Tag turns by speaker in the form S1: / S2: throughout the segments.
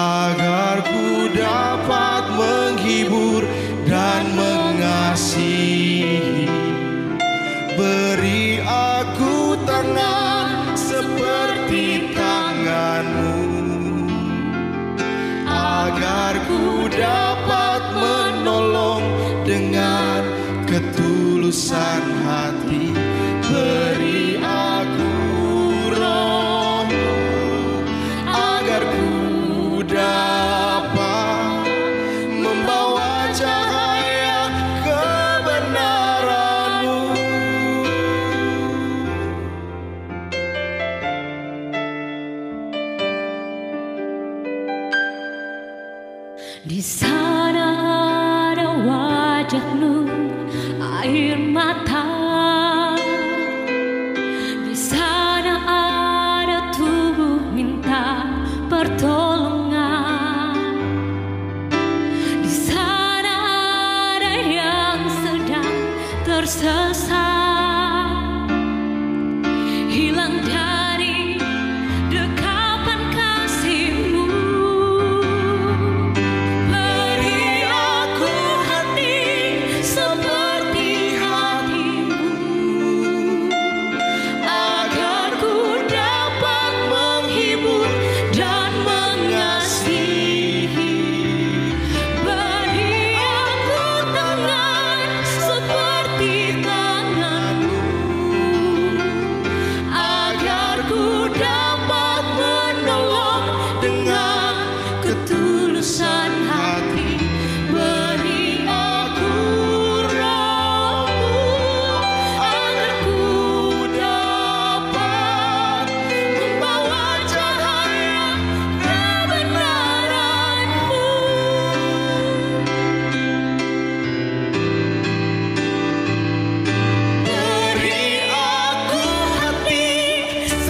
S1: Agar ku dapat menghibur dan mengasihi. Beri aku tangan seperti tanganmu agar ku dapat menolong dengan ketulusan hati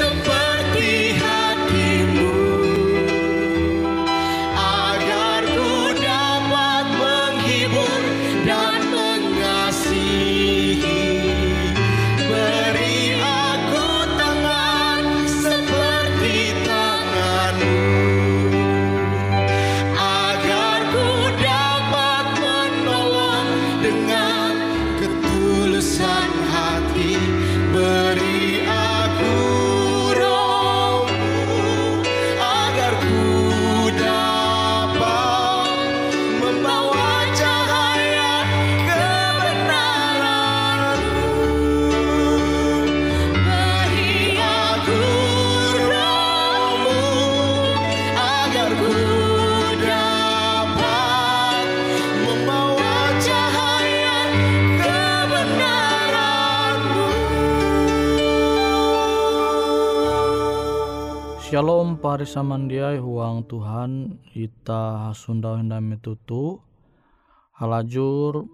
S2: somebody.
S3: Shalom pari samandiai huang Tuhan ita sunda hendak metutu halajur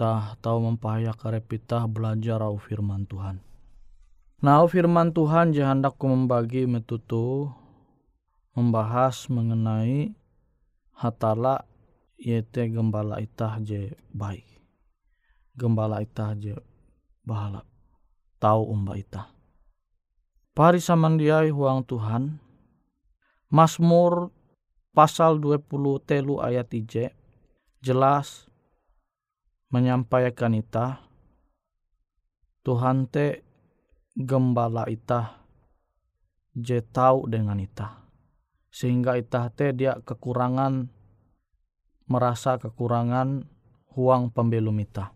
S3: tah tahu mempahaya karepita belajar au firman Tuhan. Nah firman Tuhan jahandaku membagi metutu membahas mengenai hatala yete gembala itah je baik. Gembala itah je bahalap. Tahu umba itah. Pari samandiai huang Tuhan. Mazmur pasal 20 telu ayat ije jelas menyampaikan ita Tuhan te gembala ita je tahu dengan ita sehingga ita te dia kekurangan merasa kekurangan huang pembelum ita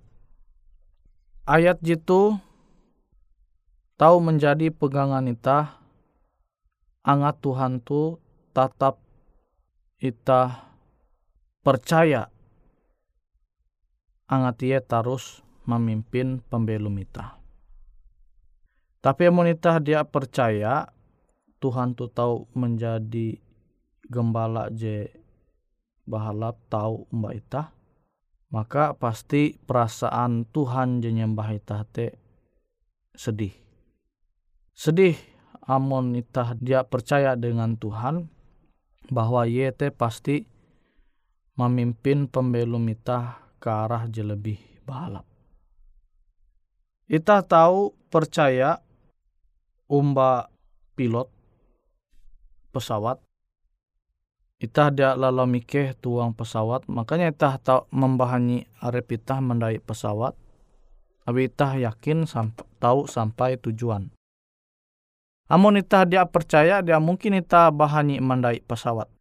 S3: ayat jitu tahu menjadi pegangan ita angat Tuhan tu tatap ita percaya angat ia terus memimpin pembelum ita. Tapi amun ita dia percaya Tuhan tu tahu menjadi gembala je bahalap tahu mbak ita maka pasti perasaan Tuhan je nyembah ita te sedih. Sedih amun ita dia percaya dengan Tuhan bahwa ye te pasti memimpin pembelum ita ke arah je lebih balap. Ita tahu percaya umba pilot pesawat Ita dia lalu mikir tuang pesawat, makanya ita tahu membahani arep ita mendai pesawat. Tapi ita yakin sampai, tahu sampai tujuan. Amun ita dia percaya dia mungkin ita bahani mendai pesawat.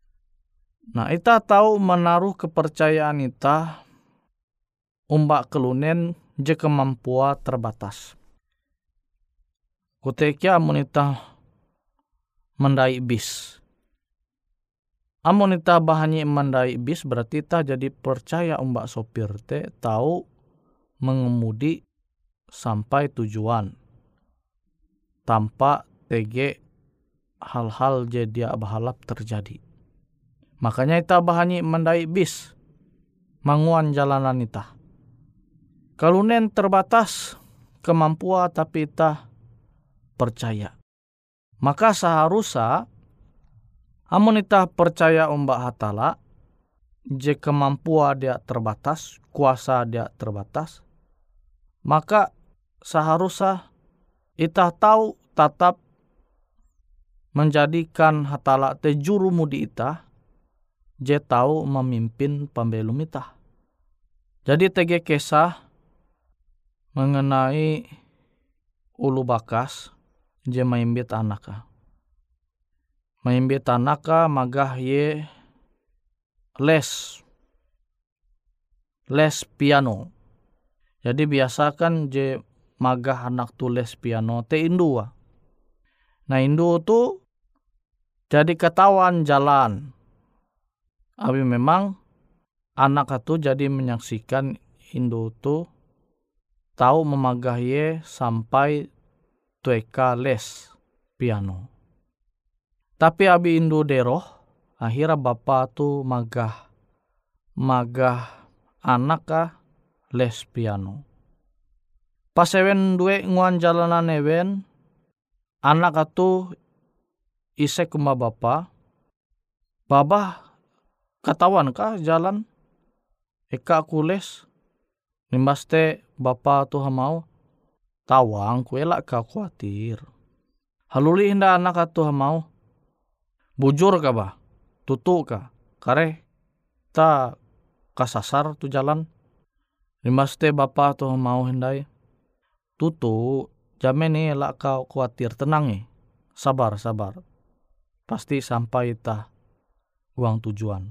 S3: Nah ita tahu menaruh kepercayaan ita umbak kelunen je kemampuan terbatas. Kutekia amun ita mendai bis. Amun ita bahani mendai bis berarti ita jadi percaya umbak sopir te tahu mengemudi sampai tujuan tanpa TG hal-hal jadi bahalap terjadi. Makanya ita bahani mendai bis manguan jalanan ita. Kalunen terbatas kemampuan tapi ita percaya. Maka seharusnya amun ita percaya umbak hatala je kemampuan dia terbatas, kuasa dia terbatas, maka seharusnya ita tahu tetap menjadikan hatala te juru mudi ita je tahu memimpin pembelum ita. Jadi TG kisah mengenai ulu bakas je maimbit anaka. Maimbit anaka magah ye les les piano. Jadi biasakan je magah anak tu les piano te indua. Nah indu tu jadi ketahuan jalan. Abi memang anak itu jadi menyaksikan indu tu tahu memagah ye sampai tueka les piano. Tapi abi indu deroh, akhirnya bapak tu magah magah anak les piano. Pas ewen dua nguan jalanan ewen, anak atu ise kuma bapa, baba katawan kah jalan? Eka aku les, Nimbas te bapa tu hamau tawang ku elak ka khawatir. Haluli inda anak tu hamau bujur ka ba tutu ka kare ta kasasar tu jalan. Nimbas te bapa tu hamau hindai tutu jamen ni elak ka khawatir tenang. Sabar sabar. Pasti sampai ta uang tujuan.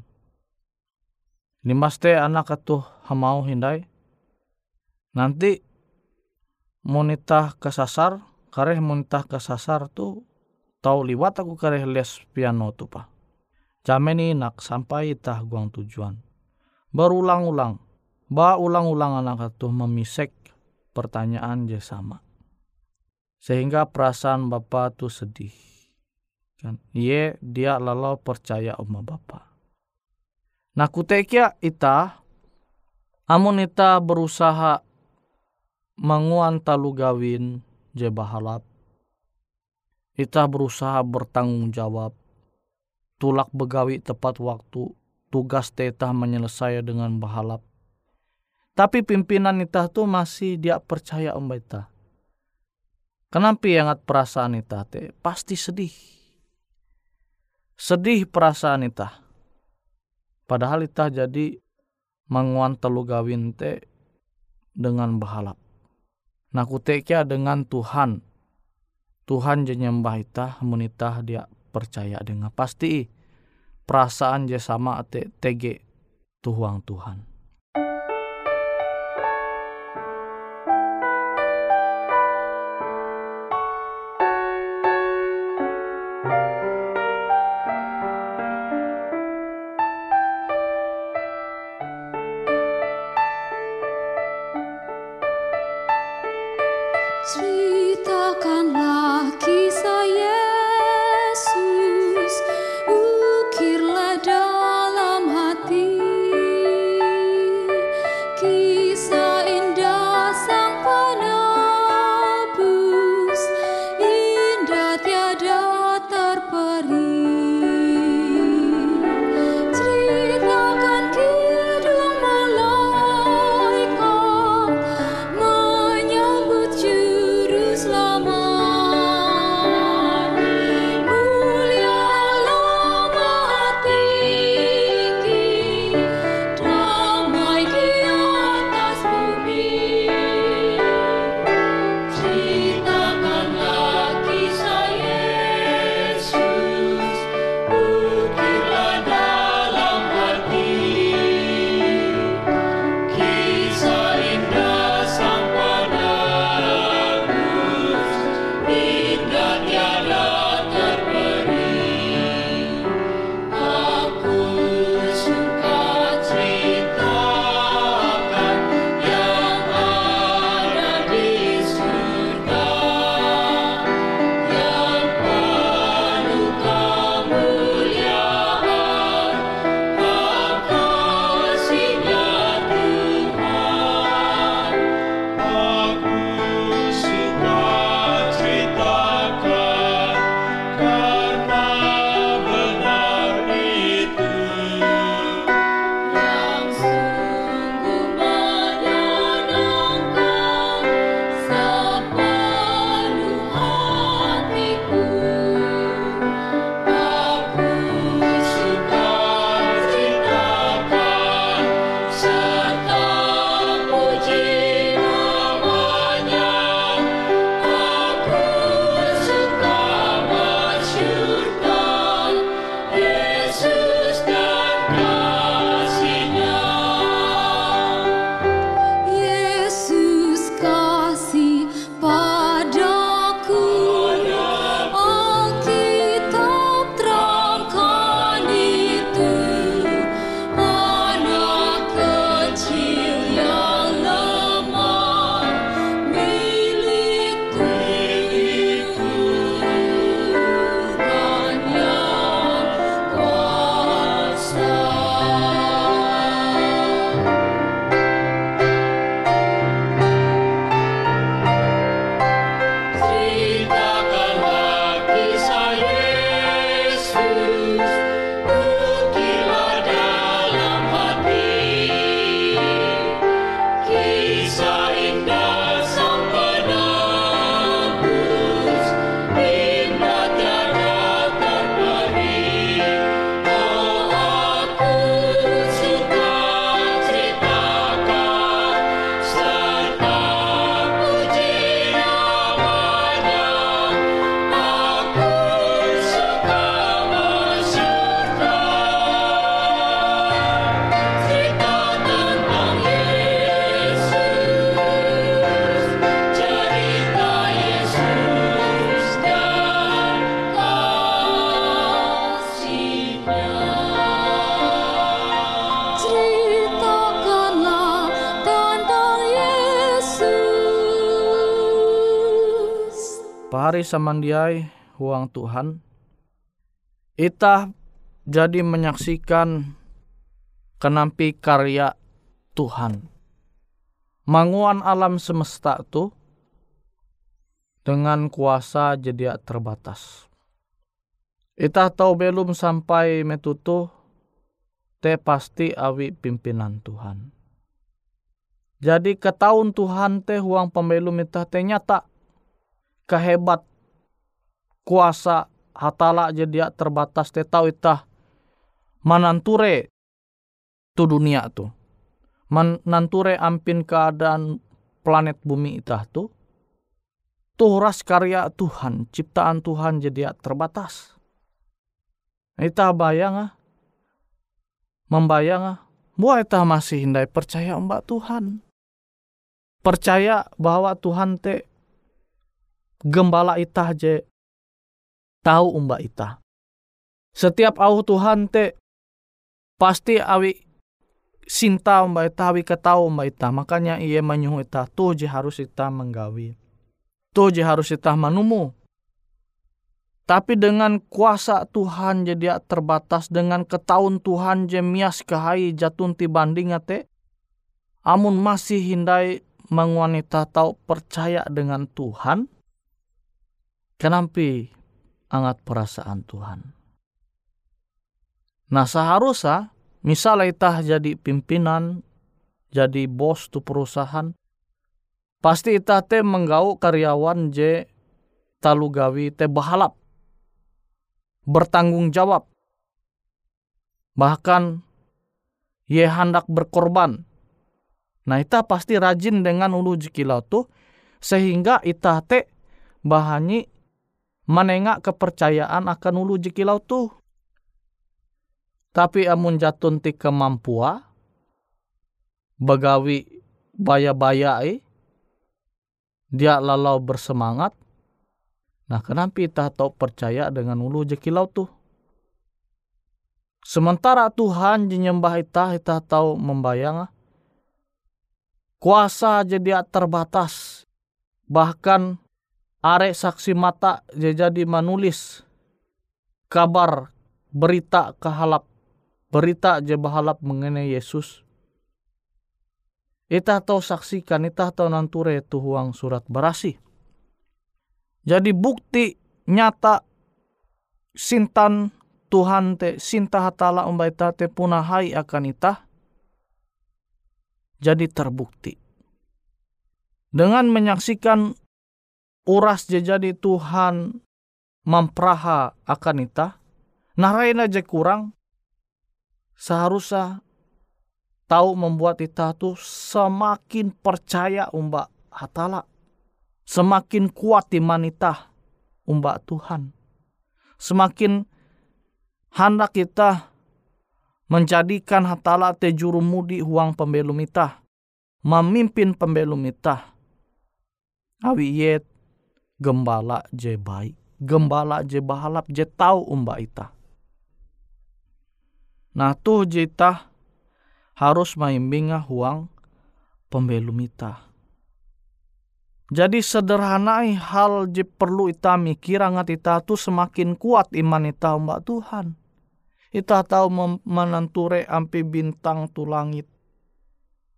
S3: Nimbas te anak atuh hamau hindai. Nanti monita kesasar kareh monita kesasar tu tau liwat aku kareh les piano tu pa jamin nak sampai tah guang tujuan. Berulang-ulang ba ulang-ulang anak itu memisek pertanyaan je sama. Sehingga perasaan bapak tu sedih
S4: Kan, Ye dia lalau percaya oma bapa. Nah kutekia ita, amun ita berusaha menguan talu gawin je bahalap. Ita berusaha bertanggung jawab, tulak begawi tepat waktu, tugas teta menyelesaikan dengan bahalap. Tapi pimpinan ita tuh masih dia percaya om ita. Kenapa yangat perasaan ita te? Pasti sedih. Sedih perasaan ita. Padahal ita jadi menguan telu gawin te dengan bahalap. Nah kutekia dengan Tuhan. Tuhan je nyembah ita, menita dia percaya dengan pasti perasaan je sama te tege tuhuang Tuhan. Pahari samandiai huang Tuhan.
S3: Itah jadi menyaksikan kenampi karya Tuhan. Manguan alam semesta tu dengan kuasa jadi terbatas. Itah tahu belum sampai metutu te pasti awi pimpinan Tuhan. Jadi ketahuan Tuhan teh huang pembelum itah teh nyata kehebat kuasa hatala jadi terbatas teh tahu itah mananture tu dunia tu. Mananture ampin keadaan planet bumi itah tu. Ras karya Tuhan, ciptaan Tuhan jadi terbatas. Itah bayang ah. Membayang ah. Buah itah masih hindai percaya mbak Tuhan. Percaya bahwa Tuhan te gembala itah je tahu umba itah. Setiap au Tuhan te pasti awi sinta umba itah awi ketau umba itah. Makanya ia menyuhu itah tuh je harus itah menggawi. Tuh je harus itah manumu. Tapi dengan kuasa Tuhan jadi terbatas dengan ketahuan Tuhan je mias kahai jatun ti banding ate. Amun masih hindai menguanita tahu percaya dengan Tuhan. Kenapa angat perasaan Tuhan? Nah seharusnya misalnya itah jadi pimpinan, jadi bos tu perusahaan, pasti itah te menggau karyawan je talu gawi te bahalap, bertanggung jawab, bahkan ye hendak berkorban. Nah itah pasti rajin dengan ulu jikilau tu sehingga itah te bahani menengak kepercayaan akan ulu jikilau tu. Tapi amun jatun ti kemampua bagawi baya-baya eh, dia lalau bersemangat. Nah kenapa kita tahu percaya dengan ulu jekilau tu? Sementara Tuhan menyembah kita, kita tahu membayang. Kuasa jadi terbatas. Bahkan are saksi mata jadi menulis kabar berita kehalap berita je bahalap mengenai Yesus. Ita tahu saksikan, ita tahu nanture tuhuang surat berasi. Jadi bukti nyata sintan Tuhan te sinta hatala umbaita te punahai akan ita jadi terbukti. Dengan menyaksikan uras jadi Tuhan mempraha akan ita, narain aja kurang, seharusnya tahu membuat kita tuh semakin percaya umba hatala. Semakin kuat iman kita umba Tuhan. Semakin hendak kita menjadikan hatala te mudi huang pembelum kita. Memimpin pembelum kita. Awi yet gembala je baik. Gembala je bahalap je tahu umba ita. Nah tuh jita harus maimbinga huang pembelum ita. Jadi sederhanai hal je perlu ita mikir angat ita tu semakin kuat iman ita mbak Tuhan. Ita tahu menenture ampi bintang tu langit.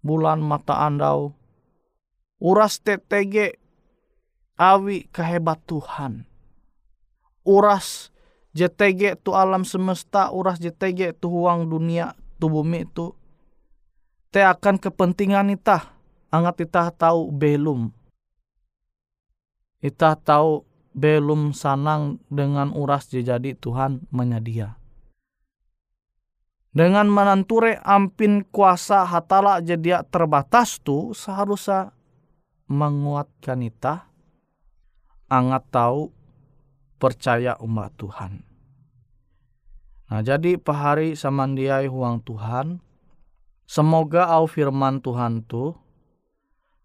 S3: Bulan mata andau. Uras TTG awi kehebat Tuhan. Uras JTG tu alam semesta, uras JTG tu huang dunia, tu bumi itu. Te akan kepentingan ita, angat ita tahu belum. Ita tahu belum sanang dengan uras jadi Tuhan menyedia. Dengan menanture ampin kuasa hatala jadi terbatas tu seharusnya menguatkan ita angat tahu percaya umat Tuhan. Nah jadi pahari samandiai huang Tuhan, semoga au firman Tuhan tu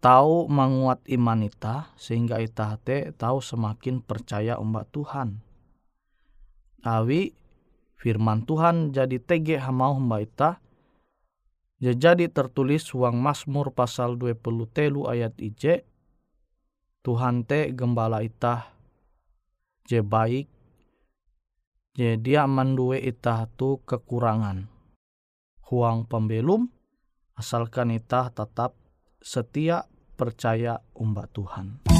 S3: tahu menguat iman ita sehingga ita te tahu semakin percaya umat Tuhan. Awi firman Tuhan jadi tege hamau hamba ita jadi tertulis uang Mazmur pasal 20 telu ayat IJ Tuhan te gembala ita je baik
S4: Je dia mandue itah tu kekurangan. Huang pembelum asalkan itah tetap setia percaya umba Tuhan.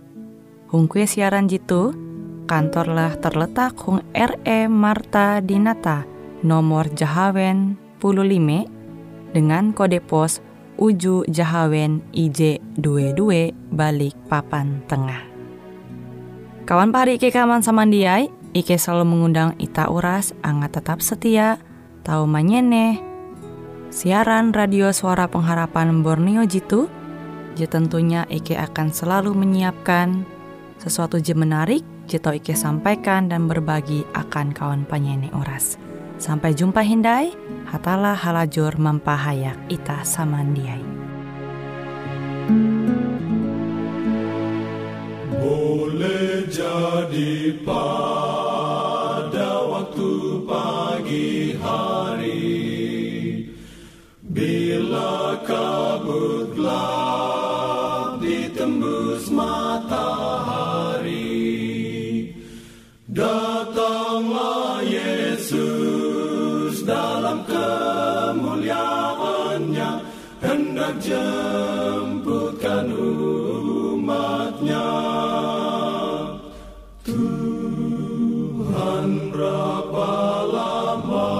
S5: Hung kue siaran jitu, kantorlah terletak Hung RE Marta Dinata, nomor Jahawen 15 dengan kode pos Uju Jahawen IJ22 balik papan tengah. Kawan pari ke kaman samandiai, Ike selalu mengundang Ita Uras, angga tetap setia, tahu manyene. Siaran radio suara pengharapan Borneo Jitu, je tentunya Ike akan selalu menyiapkan sesuatu je menarik, tau Ike sampaikan dan berbagi akan kawan penyanyi Uras. Sampai jumpa Hindai, hatalah halajur mempahayak Ita samandiai.
S6: Boleh jadi pada waktu pagi hari Bila kabut gelap Datanglah Yesus dalam kemuliaannya Hendak jemputkan umatnya. Tuhan berapa lama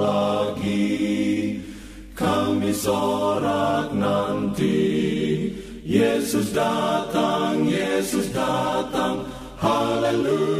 S6: lagi kami sorak nanti. Yesus datang, Yesus datang. Haleluya,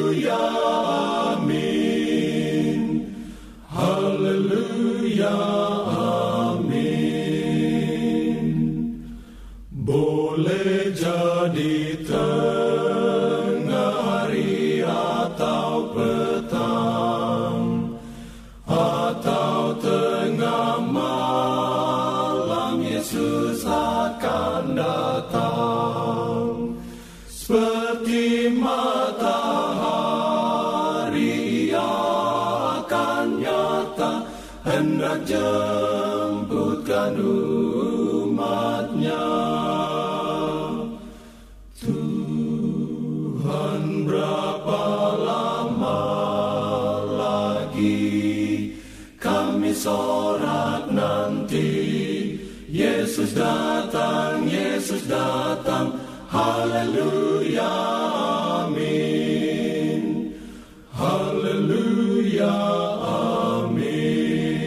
S6: Haleluya, amin amin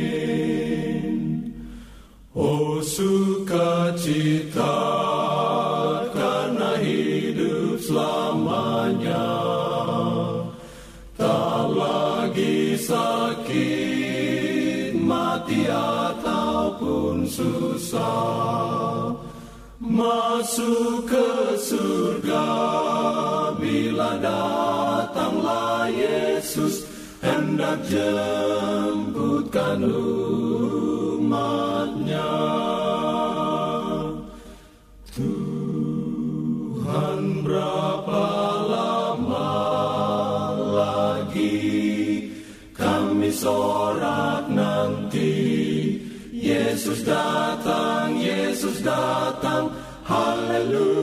S6: Oh karena hidup Tak lagi sakit mati ataupun susah Masuk ke surga bila datanglah Yesus Hendak jemputkan umatnya. Tuhan berapa lama lagi kami sorak nanti? Yesus datang, datang, haleluya